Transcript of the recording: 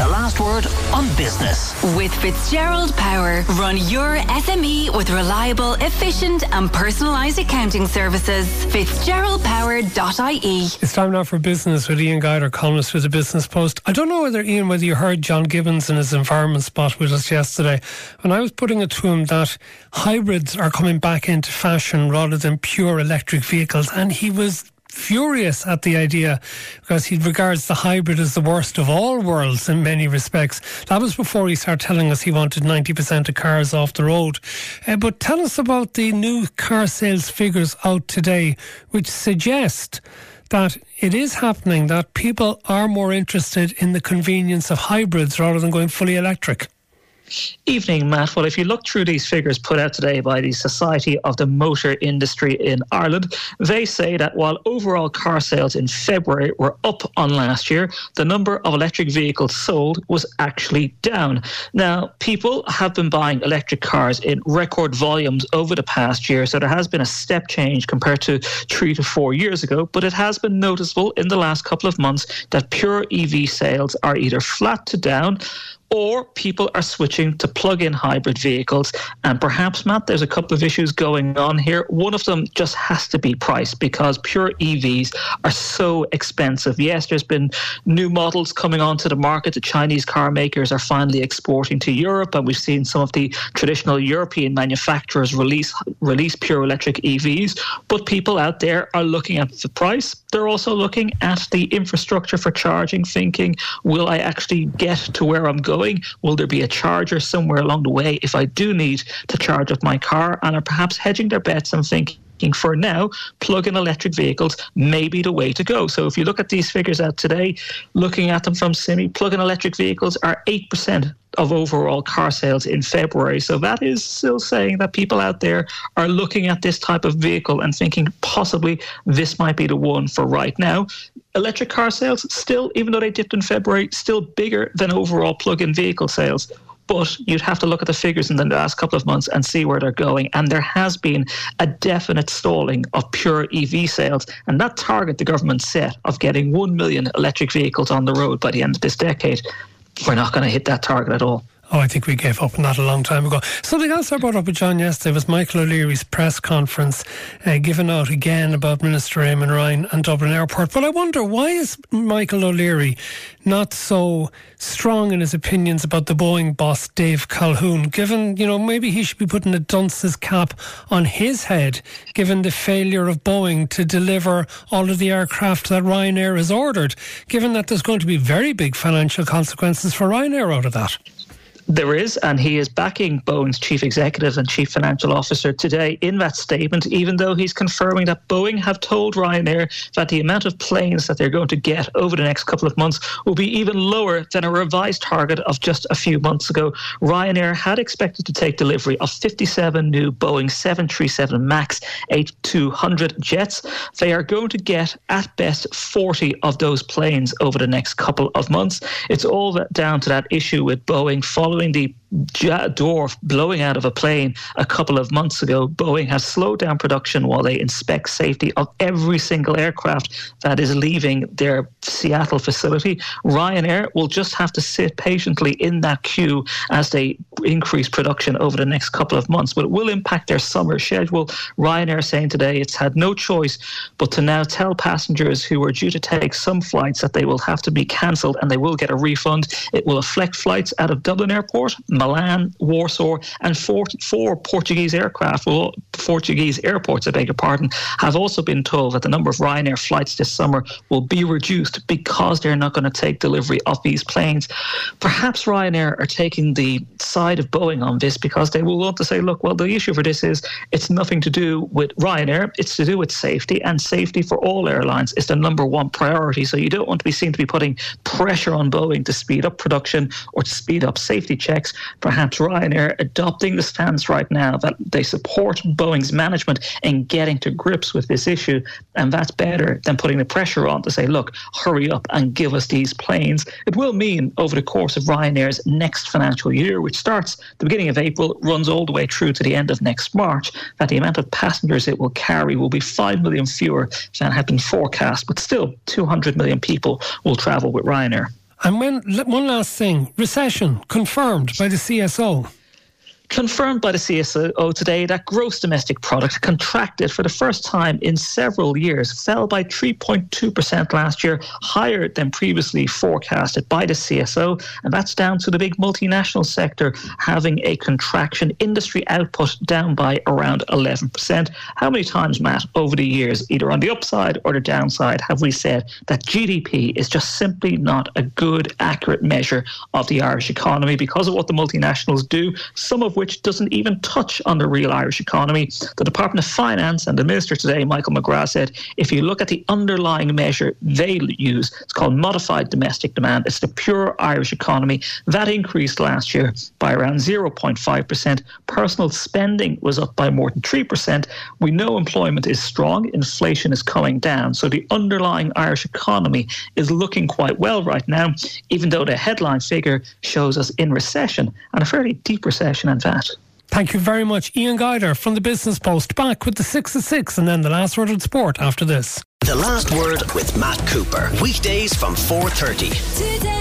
the last word on business. With Fitzgerald Power, run your SME with reliable, efficient, and personalised accounting services. FitzgeraldPower.ie. It's time now for business with Ian Guider, columnist with the Business Post. I don't know whether Ian, whether you heard John Gibbons in his environment spot with us yesterday, when I was putting it to him that hybrids are coming back into fashion rather than pure electric vehicles, and he was furious at the idea because he regards the hybrid as the worst of all worlds in many respects. That was before he started telling us he wanted 90% of cars off the road. Uh, but tell us about the new car sales figures out today, which suggest that it is happening that people are more interested in the convenience of hybrids rather than going fully electric. Evening, Matt. Well, if you look through these figures put out today by the Society of the Motor Industry in Ireland, they say that while overall car sales in February were up on last year, the number of electric vehicles sold was actually down. Now, people have been buying electric cars in record volumes over the past year, so there has been a step change compared to three to four years ago, but it has been noticeable in the last couple of months that pure EV sales are either flat to down or people are switching to plug in hybrid vehicles. And perhaps, Matt, there's a couple of issues going on here. One of them just has to be price because pure EVs are so expensive. Yes, there's been new models coming onto the market. The Chinese car makers are finally exporting to Europe, and we've seen some of the traditional European manufacturers release release pure electric EVs. But people out there are looking at the price. They're also looking at the infrastructure for charging, thinking, will I actually get to where I'm going? Going? Will there be a charger somewhere along the way if I do need to charge up my car? And are perhaps hedging their bets and thinking, for now, plug-in electric vehicles may be the way to go. So if you look at these figures out today, looking at them from SIMI, plug-in electric vehicles are 8% of overall car sales in February. So that is still saying that people out there are looking at this type of vehicle and thinking possibly this might be the one for right now electric car sales still, even though they dipped in February, still bigger than overall plug-in vehicle sales. But you'd have to look at the figures in the last couple of months and see where they're going. And there has been a definite stalling of pure EV sales. And that target the government set of getting 1 million electric vehicles on the road by the end of this decade, we're not going to hit that target at all. Oh, I think we gave up on that a long time ago. Something else I brought up with John yesterday was Michael O'Leary's press conference, uh, given out again about Minister Eamon Ryan and Dublin Airport. But I wonder why is Michael O'Leary not so strong in his opinions about the Boeing boss Dave Calhoun? Given you know maybe he should be putting a dunce's cap on his head, given the failure of Boeing to deliver all of the aircraft that Ryanair has ordered. Given that there's going to be very big financial consequences for Ryanair out of that. There is, and he is backing Boeing's chief executive and chief financial officer today in that statement, even though he's confirming that Boeing have told Ryanair that the amount of planes that they're going to get over the next couple of months will be even lower than a revised target of just a few months ago. Ryanair had expected to take delivery of 57 new Boeing 737 MAX 8200 jets. They are going to get, at best, 40 of those planes over the next couple of months. It's all down to that issue with Boeing following following the dwarf blowing out of a plane a couple of months ago, Boeing has slowed down production while they inspect safety of every single aircraft that is leaving their Seattle facility. Ryanair will just have to sit patiently in that queue as they increase production over the next couple of months, but it will impact their summer schedule. Ryanair saying today it's had no choice but to now tell passengers who are due to take some flights that they will have to be cancelled and they will get a refund. It will affect flights out of Dublin Airport, Milan, Warsaw, and four, four Portuguese aircraft, Portuguese airports, I beg your pardon, have also been told that the number of Ryanair flights this summer will be reduced because they're not going to take delivery of these planes. Perhaps Ryanair are taking the side of Boeing on this because they will want to say, look, well, the issue for this is it's nothing to do with Ryanair, it's to do with safety, and safety for all airlines is the number one priority. So you don't want to be seen to be putting pressure on Boeing to speed up production or to speed up safety checks. Perhaps Ryanair adopting the stance right now that they support Boeing's management in getting to grips with this issue. And that's better than putting the pressure on to say, look, hurry up and give us these planes. It will mean over the course of Ryanair's next financial year, which starts the beginning of April, runs all the way through to the end of next March, that the amount of passengers it will carry will be 5 million fewer than had been forecast. But still, 200 million people will travel with Ryanair. And when one last thing, recession confirmed by the CSO confirmed by the CSO today that gross domestic product contracted for the first time in several years, fell by 3.2% last year, higher than previously forecasted by the CSO. And that's down to the big multinational sector having a contraction, industry output down by around 11%. How many times, Matt, over the years, either on the upside or the downside, have we said that GDP is just simply not a good, accurate measure of the Irish economy because of what the multinationals do, some of which doesn't even touch on the real Irish economy. The Department of Finance and the Minister today, Michael McGrath, said if you look at the underlying measure they use, it's called modified domestic demand. It's the pure Irish economy. That increased last year by around 0.5%. Personal spending was up by more than 3%. We know employment is strong, inflation is coming down. So the underlying Irish economy is looking quite well right now, even though the headline figure shows us in recession and a fairly deep recession, in fact that. Thank you very much, Ian Guider from the Business Post. Back with the six of six, and then the last word on sport after this. The last word with Matt Cooper. Weekdays from four thirty. Today.